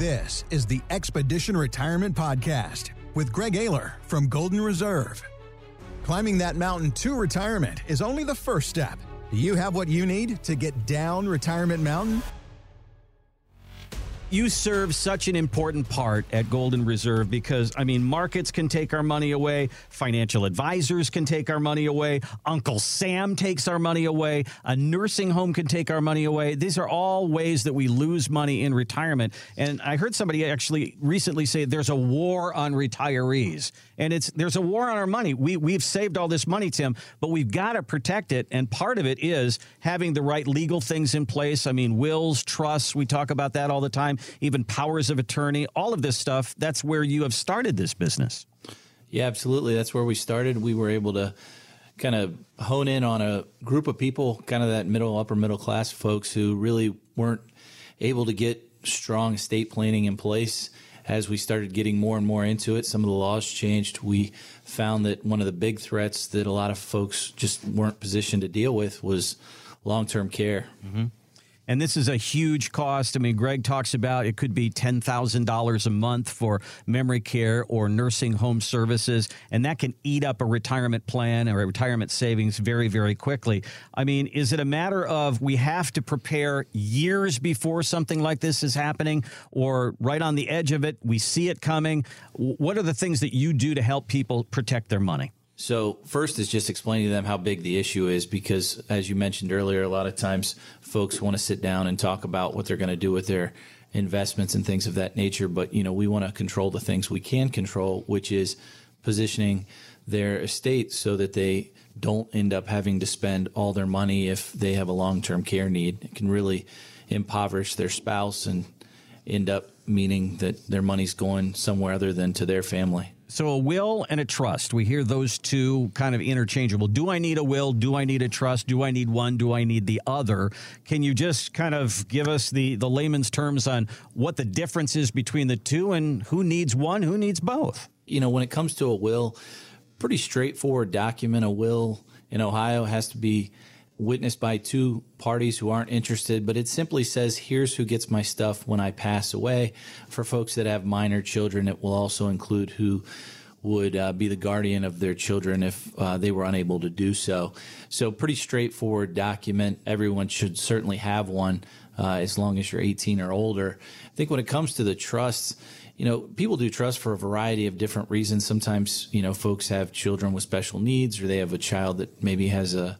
This is the Expedition Retirement Podcast with Greg Aler from Golden Reserve. Climbing that mountain to retirement is only the first step. Do you have what you need to get down Retirement Mountain? You serve such an important part at Golden Reserve because, I mean, markets can take our money away, financial advisors can take our money away, Uncle Sam takes our money away, a nursing home can take our money away. These are all ways that we lose money in retirement. And I heard somebody actually recently say there's a war on retirees. And it's there's a war on our money. We we've saved all this money, Tim, but we've got to protect it. And part of it is having the right legal things in place. I mean, wills, trusts, we talk about that all the time even powers of attorney, all of this stuff. That's where you have started this business. Yeah, absolutely. That's where we started. We were able to kind of hone in on a group of people, kind of that middle, upper middle class folks who really weren't able to get strong estate planning in place. As we started getting more and more into it, some of the laws changed. We found that one of the big threats that a lot of folks just weren't positioned to deal with was long term care. Mm-hmm. And this is a huge cost. I mean, Greg talks about it could be $10,000 a month for memory care or nursing home services, and that can eat up a retirement plan or a retirement savings very, very quickly. I mean, is it a matter of we have to prepare years before something like this is happening or right on the edge of it, we see it coming? What are the things that you do to help people protect their money? So, first is just explaining to them how big the issue is because, as you mentioned earlier, a lot of times folks want to sit down and talk about what they're going to do with their investments and things of that nature. But, you know, we want to control the things we can control, which is positioning their estate so that they don't end up having to spend all their money if they have a long term care need. It can really impoverish their spouse and end up meaning that their money's going somewhere other than to their family. So a will and a trust. We hear those two kind of interchangeable. Do I need a will? Do I need a trust? Do I need one? Do I need the other? Can you just kind of give us the the layman's terms on what the difference is between the two and who needs one, who needs both? You know, when it comes to a will, pretty straightforward document. A will in Ohio has to be witnessed by two parties who aren't interested, but it simply says, here's who gets my stuff when I pass away. For folks that have minor children, it will also include who would uh, be the guardian of their children if uh, they were unable to do so. So, pretty straightforward document. Everyone should certainly have one uh, as long as you're 18 or older. I think when it comes to the trusts, you know, people do trust for a variety of different reasons. Sometimes, you know, folks have children with special needs or they have a child that maybe has a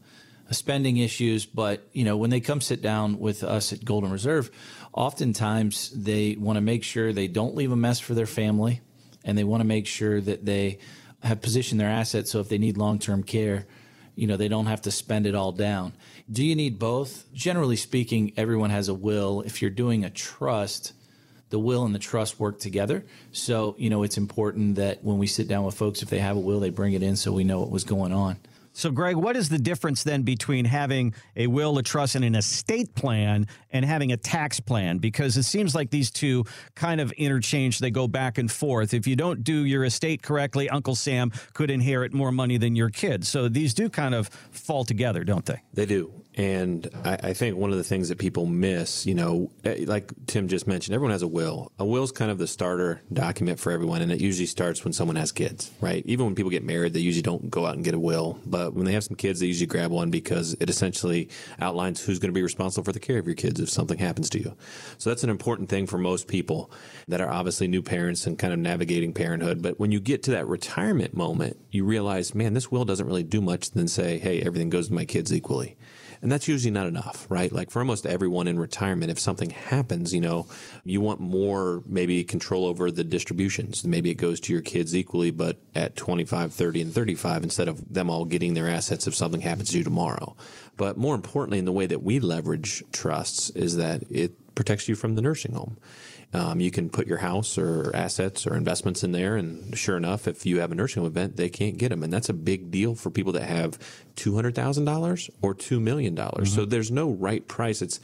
spending issues, but you know when they come sit down with us at Golden Reserve, oftentimes they want to make sure they don't leave a mess for their family, and they want to make sure that they have positioned their assets so if they need long term care, you know they don't have to spend it all down. Do you need both? Generally speaking, everyone has a will. If you're doing a trust, the will and the trust work together. So, you know, it's important that when we sit down with folks, if they have a will, they bring it in so we know what was going on. So, Greg, what is the difference then between having a will, a trust, and an estate plan and having a tax plan? Because it seems like these two kind of interchange, they go back and forth. If you don't do your estate correctly, Uncle Sam could inherit more money than your kids. So these do kind of fall together, don't they? They do. And I, I, think one of the things that people miss, you know, eh, like Tim just mentioned, everyone has a will. A will is kind of the starter document for everyone, and it usually starts when someone has kids, right? Even when people get married, they usually don't go out and get a will. But when they have some kids, they usually grab one because it essentially outlines who's going to be responsible for the care of your kids if something happens to you. So that's an important thing for most people that are obviously new parents and kind of navigating parenthood. But when you get to that retirement moment, you realize, man, this will doesn't really do much than say, hey, everything goes to my kids equally. And that's usually not enough, right? Like for almost everyone in retirement, if something happens, you know, you want more maybe control over the distributions. Maybe it goes to your kids equally, but at 25, 30, and 35 instead of them all getting their assets if something happens to you tomorrow. But more importantly, in the way that we leverage trusts is that it protects you from the nursing home. Um, you can put your house or assets or investments in there, and sure enough, if you have a nursing home event, they can't get them, and that's a big deal for people that have two hundred thousand dollars or two million dollars. Mm-hmm. So there's no right price. It's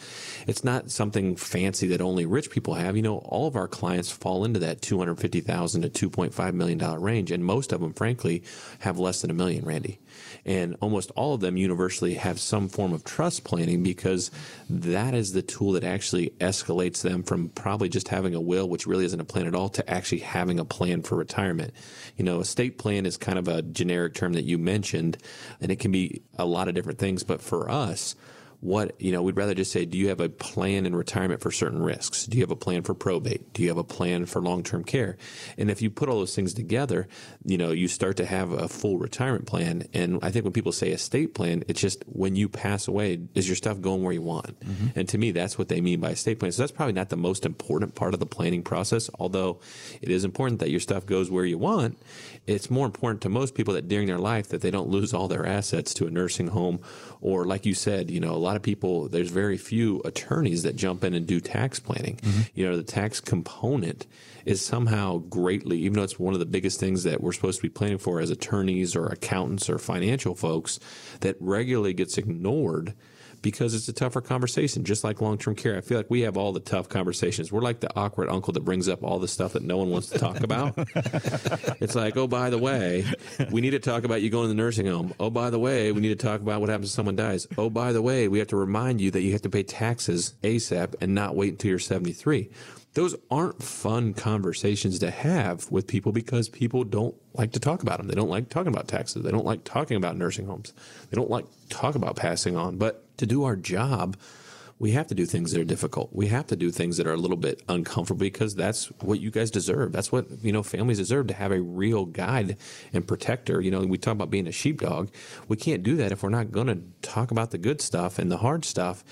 it's not something fancy that only rich people have. You know, all of our clients fall into that two hundred fifty thousand to two point five million dollar range, and most of them, frankly, have less than a million. Randy and almost all of them universally have some form of trust planning because that is the tool that actually escalates them from probably just having a will, which really isn't a plan at all, to actually having a plan for retirement. You know, estate plan is kind of a generic term that you mentioned, and it can be a lot of different things. But for us, what you know we'd rather just say do you have a plan in retirement for certain risks? Do you have a plan for probate? Do you have a plan for long-term care? And if you put all those things together you know you start to have a full retirement plan. And i think when people say estate plan it's just when you pass away is your stuff going where you want? Mm-hmm. and to me that's what they mean by estate plan. So that's probably not the most important part of the planning process although it is important that your stuff goes where you want. It's more important to most people that during their life that they don't lose all their assets to a nursing home or like you said you know a lot of people there's very few attorneys that jump in and do tax planning mm-hmm. you know the tax component is somehow greatly even though it's one of the biggest things that we're supposed to be planning for as attorneys or accountants or financial folks that regularly gets ignored because it's a tougher conversation, just like long term care. I feel like we have all the tough conversations. We're like the awkward uncle that brings up all the stuff that no one wants to talk about. it's like, oh, by the way, we need to talk about you going to the nursing home. Oh, by the way, we need to talk about what happens if someone dies. Oh, by the way, we have to remind you that you have to pay taxes ASAP and not wait until you're 73 those aren't fun conversations to have with people because people don't like to talk about them. They don't like talking about taxes. They don't like talking about nursing homes. They don't like talk about passing on. But to do our job, we have to do things that are difficult. We have to do things that are a little bit uncomfortable because that's what you guys deserve. That's what, you know, families deserve to have a real guide and protector. You know, we talk about being a sheepdog. We can't do that if we're not going to talk about the good stuff and the hard stuff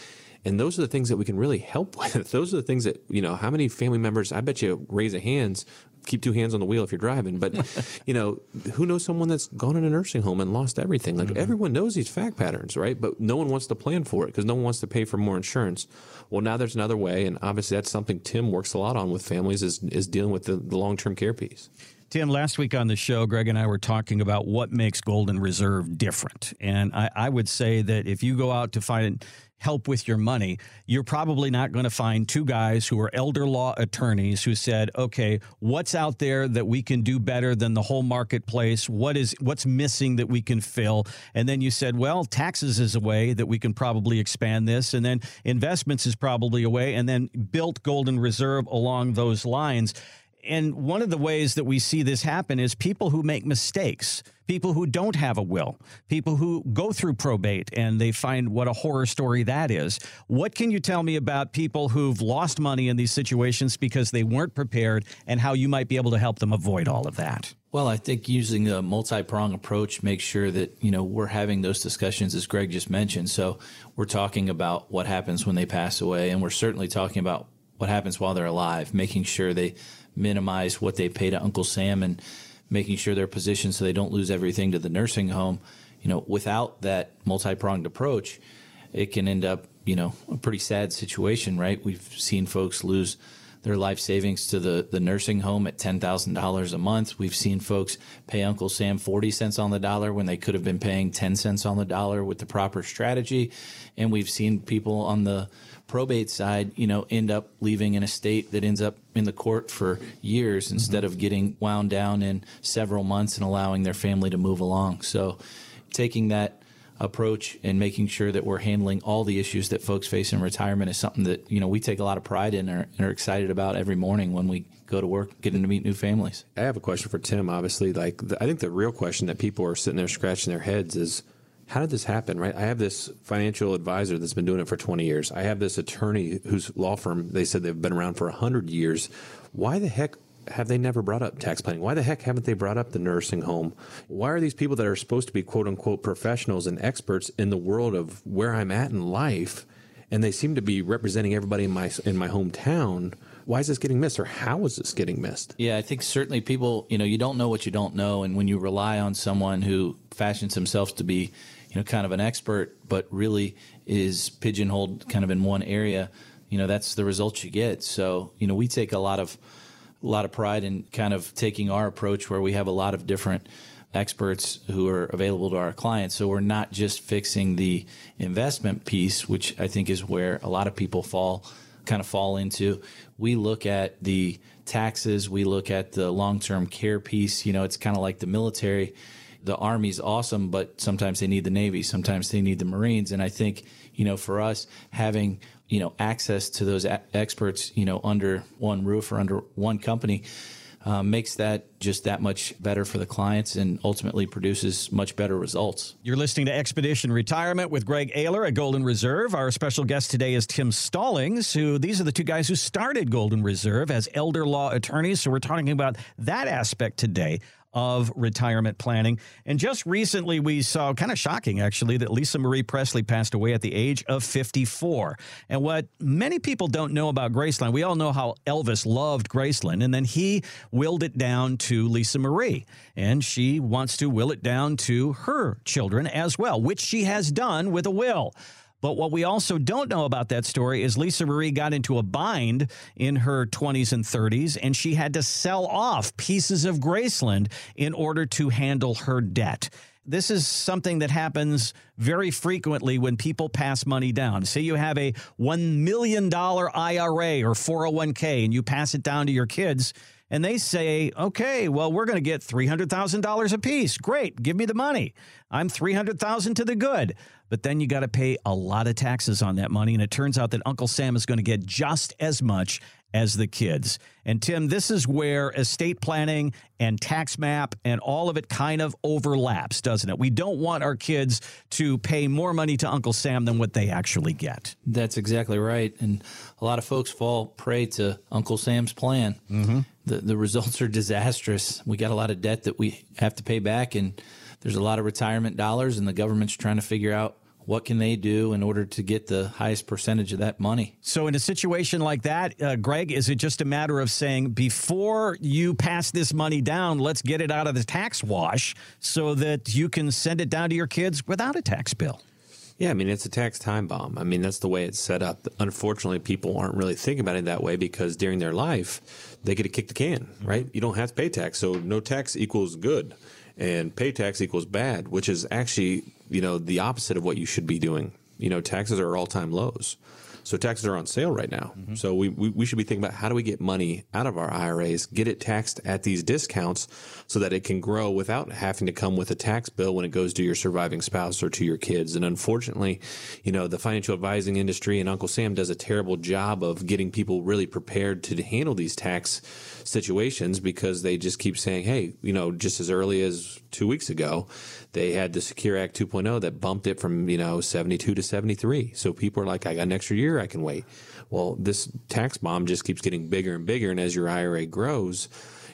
and those are the things that we can really help with. Those are the things that, you know, how many family members, I bet you raise a hands, keep two hands on the wheel if you're driving, but, you know, who knows someone that's gone in a nursing home and lost everything? Like mm-hmm. everyone knows these fact patterns, right? But no one wants to plan for it because no one wants to pay for more insurance. Well, now there's another way. And obviously that's something Tim works a lot on with families is, is dealing with the, the long term care piece. Tim, last week on the show, Greg and I were talking about what makes Golden Reserve different. And I, I, would say that if you go out to find help with your money, you're probably not going to find two guys who are elder law attorneys who said, "Okay, what's out there that we can do better than the whole marketplace? What is what's missing that we can fill?" And then you said, "Well, taxes is a way that we can probably expand this, and then investments is probably a way, and then built Golden Reserve along those lines." And one of the ways that we see this happen is people who make mistakes, people who don't have a will, people who go through probate and they find what a horror story that is. What can you tell me about people who've lost money in these situations because they weren't prepared and how you might be able to help them avoid all of that? Well, I think using a multi-prong approach makes sure that, you know, we're having those discussions as Greg just mentioned. So, we're talking about what happens when they pass away and we're certainly talking about what happens while they're alive, making sure they minimize what they pay to Uncle Sam and making sure they're positioned so they don't lose everything to the nursing home. You know, without that multi-pronged approach, it can end up, you know, a pretty sad situation, right? We've seen folks lose their life savings to the, the nursing home at $10,000 a month. We've seen folks pay Uncle Sam 40 cents on the dollar when they could have been paying 10 cents on the dollar with the proper strategy. And we've seen people on the probate side, you know, end up leaving an estate that ends up in the court for years mm-hmm. instead of getting wound down in several months and allowing their family to move along. So, taking that approach and making sure that we're handling all the issues that folks face in retirement is something that you know we take a lot of pride in and are, excited about every morning when we go to work getting to meet new families i have a question for tim obviously like the, i think the real question that people are sitting there scratching their heads is how did this happen, right? I have this financial advisor that's been doing it for 20 years. I have this attorney whose law firm, they said they've been around for 100 years. Why the heck have they never brought up tax planning? Why the heck haven't they brought up the nursing home? Why are these people that are supposed to be quote unquote professionals and experts in the world of where I'm at in life, and they seem to be representing everybody in my in my hometown? Why is this getting missed, or how is this getting missed? Yeah, I think certainly people, you know, you don't know what you don't know, and when you rely on someone who fashions himself to be you know, kind of an expert, but really is pigeonholed kind of in one area, you know, that's the results you get. So, you know, we take a lot of a lot of pride in kind of taking our approach where we have a lot of different experts who are available to our clients. So we're not just fixing the investment piece, which I think is where a lot of people fall kind of fall into. We look at the taxes, we look at the long-term care piece, you know, it's kind of like the military the Army's awesome, but sometimes they need the Navy, sometimes they need the Marines. And I think you know, for us having, you know, access to those a- experts, you know, under one roof or under one company uh, makes that just that much better for the clients and ultimately produces much better results. You're listening to Expedition Retirement with Greg Aler at Golden Reserve. Our special guest today is Tim Stallings, who these are the two guys who started Golden Reserve as elder law attorneys. So we're talking about that aspect today of retirement planning. And just recently, we saw kind of shocking, actually, that Lisa Marie Presley passed away at the age of 54. And what many people don't know about Graceland, we all know how Elvis loved Graceland, and then he willed it down to Lisa Marie. And she wants to will it down to her children as well, which she has done with a will. But what we also don't know about that story is Lisa Marie got into a bind in her 20s and 30s, and she had to sell off pieces of Graceland in order to handle her debt. This is something that happens very frequently when people pass money down. Say you have a $1 million IRA or 401k and you pass it down to your kids and they say, okay, well, we're going to get $300,000 apiece. Great. Give me the money. I'm 300,000 to the good. But then you got to pay a lot of taxes on that money. And it turns out that Uncle Sam is going to get just as much as the kids. And Tim, this is where estate planning and tax map and all of it kind of overlaps, doesn't it? We don't want our kids to pay more money to Uncle Sam than what they actually get. That's exactly right. And a lot of folks fall prey to Uncle Sam's plan. Mm-hmm. The, the results are disastrous. We got a lot of debt that we have to pay back, and there's a lot of retirement dollars, and the government's trying to figure out what can they do in order to get the highest percentage of that money? So, in a situation like that, uh, Greg, is it just a matter of saying before you pass this money down, let's get it out of the tax wash so that you can send it down to your kids without a tax bill? Yeah, I mean, it's a tax time bomb. I mean, that's the way it's set up. Unfortunately, people aren't really thinking about it that way because during their life, they get to kick the can, right? You don't have to pay tax. So, no tax equals good and pay tax equals bad, which is actually, you know, the opposite of what you should be doing. You know, taxes are all time lows. So taxes are on sale right now. Mm-hmm. So we, we, we, should be thinking about how do we get money out of our IRAs, get it taxed at these discounts so that it can grow without having to come with a tax bill when it goes to your surviving spouse or to your kids. And unfortunately, you know, the financial advising industry and Uncle Sam does a terrible job of getting people really prepared to handle these tax situations because they just keep saying, hey, you know, just as early as two weeks ago, they had the Secure Act 2.0 that bumped it from, you know, 72 to 73. So people are like, I got an extra year I can wait. Well, this tax bomb just keeps getting bigger and bigger. And as your IRA grows,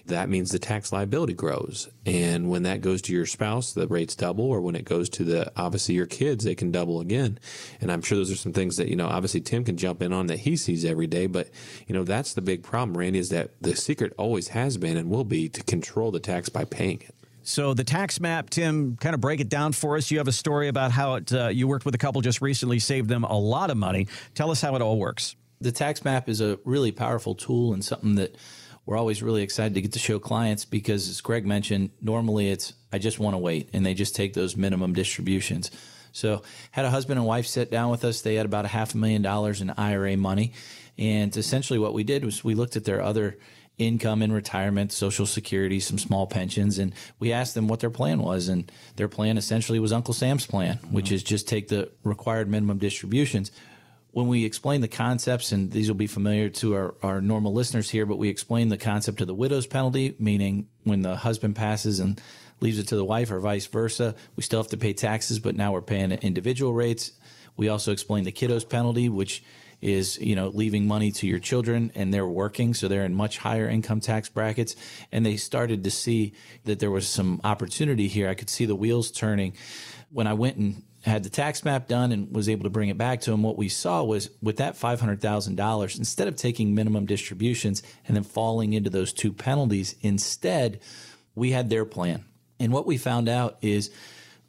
that means the tax liability grows. And when that goes to your spouse, the rates double, or when it goes to the obviously your kids, they can double again. And I'm sure those are some things that, you know, obviously Tim can jump in on that he sees every day. But, you know, that's the big problem, Randy, is that the secret always has been and will be to control the tax by paying it. So the tax map, Tim, kind of break it down for us. You have a story about how it uh, you worked with a couple just recently, saved them a lot of money. Tell us how it all works. The tax map is a really powerful tool and something that we're always really excited to get to show clients because, as Greg mentioned, normally it's I just want to wait, and they just take those minimum distributions. So, had a husband and wife sit down with us. They had about a half a million dollars in IRA money, and essentially what we did was we looked at their other income in retirement, Social Security, some small pensions, and we asked them what their plan was, and their plan essentially was Uncle Sam's plan, which mm-hmm. is just take the required minimum distributions when we explain the concepts, and these will be familiar to our, our normal listeners here, but we explain the concept of the widow's penalty, meaning when the husband passes and leaves it to the wife or vice versa, we still have to pay taxes, but now we're paying individual rates. We also explain the kiddo's penalty, which is you know leaving money to your children and they're working so they're in much higher income tax brackets. And they started to see that there was some opportunity here. I could see the wheels turning. When i went and had the tax map done and was able to bring it back to him, what we saw was with that $500,000, instead of taking minimum distributions and then falling into those two penalties, instead, we had their plan. And what we found out is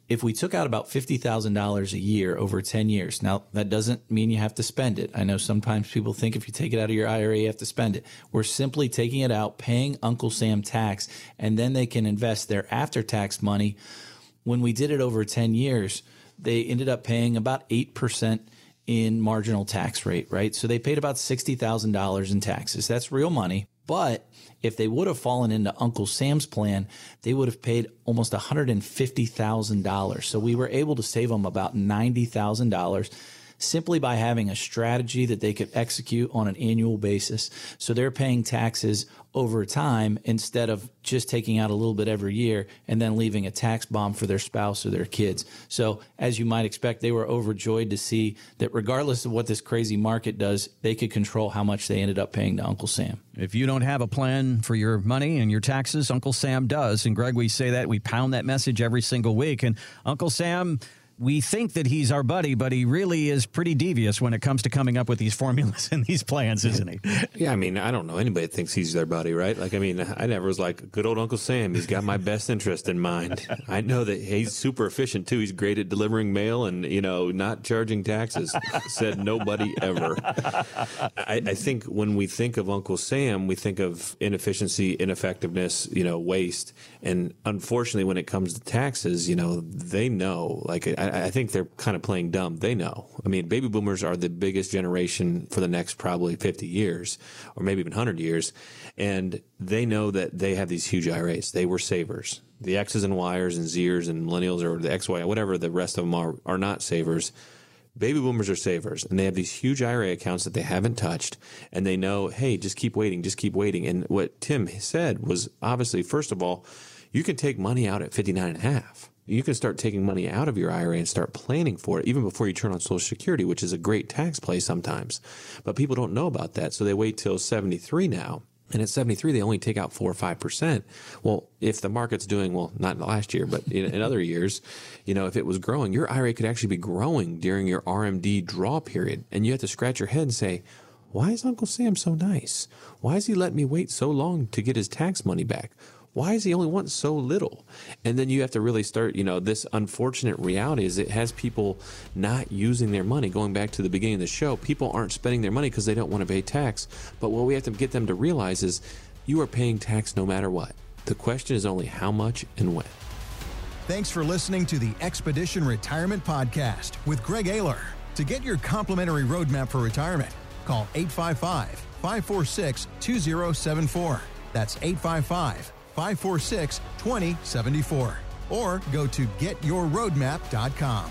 if we took out about $50,000 a year over 10 years, now that doesn't mean you have to spend it. I know sometimes people think if you take it out of your IRA, you have to spend it. We're simply taking it out, paying Uncle Sam tax, and then they can invest their after tax money. When we did it over 10 years, they ended up paying about 8% in marginal tax rate, right? So they paid about $60,000 in taxes. That's real money. But if they would have fallen into Uncle Sam's plan, they would have paid almost $150,000. So we were able to save them about $90,000 simply by having a strategy that they could execute on an annual basis. So they're paying taxes over time instead of just taking out a little bit every year and then leaving a tax bomb for their spouse or their kids. So, as you might expect, they were overjoyed to see that regardless of what this crazy market does, they could control how much they ended up paying to Uncle Sam. If you don't have a plan for your money and your taxes, Uncle Sam does. And Greg, we say that, we pound that message every single week. And Uncle Sam, we think that he's our buddy, but he really is pretty devious when it comes to coming up with these formulas and these plans, isn't he? Yeah, I mean, I don't know anybody that thinks he's their buddy, right? Like, I mean, I never was like good old Uncle Sam. He's got my best interest in mind. I know that he's super efficient too. He's great at delivering mail and you know not charging taxes. Said nobody ever. I, I think when we think of Uncle Sam, we think of inefficiency, ineffectiveness, you know, waste, and unfortunately, when it comes to taxes, you know, they know. Like, I, I think they're kind of playing dumb. They know. I mean, baby boomers are the biggest generation for the next probably 50 years or maybe even 100 years. And they know that they have these huge IRAs. They were savers. The X's and Y's and Zers and millennials or the XY, whatever the rest of them are, are not savers. Baby boomers are savers and they have these huge IRA accounts that they haven't touched and they know, hey, just keep waiting, just keep waiting. And what Tim said was obviously, first of all, you can take money out at 59 and a half you can start taking money out of your IRA and start planning for it even before you turn on Social Security, which is a great tax play sometimes. But people don't know about that. So they wait till 73 now. And at 73, they only take out four or 5%. Well, if the market's doing, well, not last year, but in, in other years, you know, if it was growing, your IRA could actually be growing during your RMD draw period. And you have to scratch your head and say, why is Uncle Sam so nice? Why has he let me wait so long to get his tax money back? Why is he only wanting so little? And then you have to really start, you know, this unfortunate reality is it has people not using their money. Going back to the beginning of the show, people aren't spending their money because they don't want to pay tax. But what we have to get them to realize is you are paying tax no matter what. The question is only how much and when. Thanks for listening to the Expedition Retirement Podcast with Greg Aler. To get your complimentary roadmap for retirement, call 855 546 2074. That's 855 546 2074 or go to getyourroadmap.com.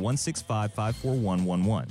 1655411.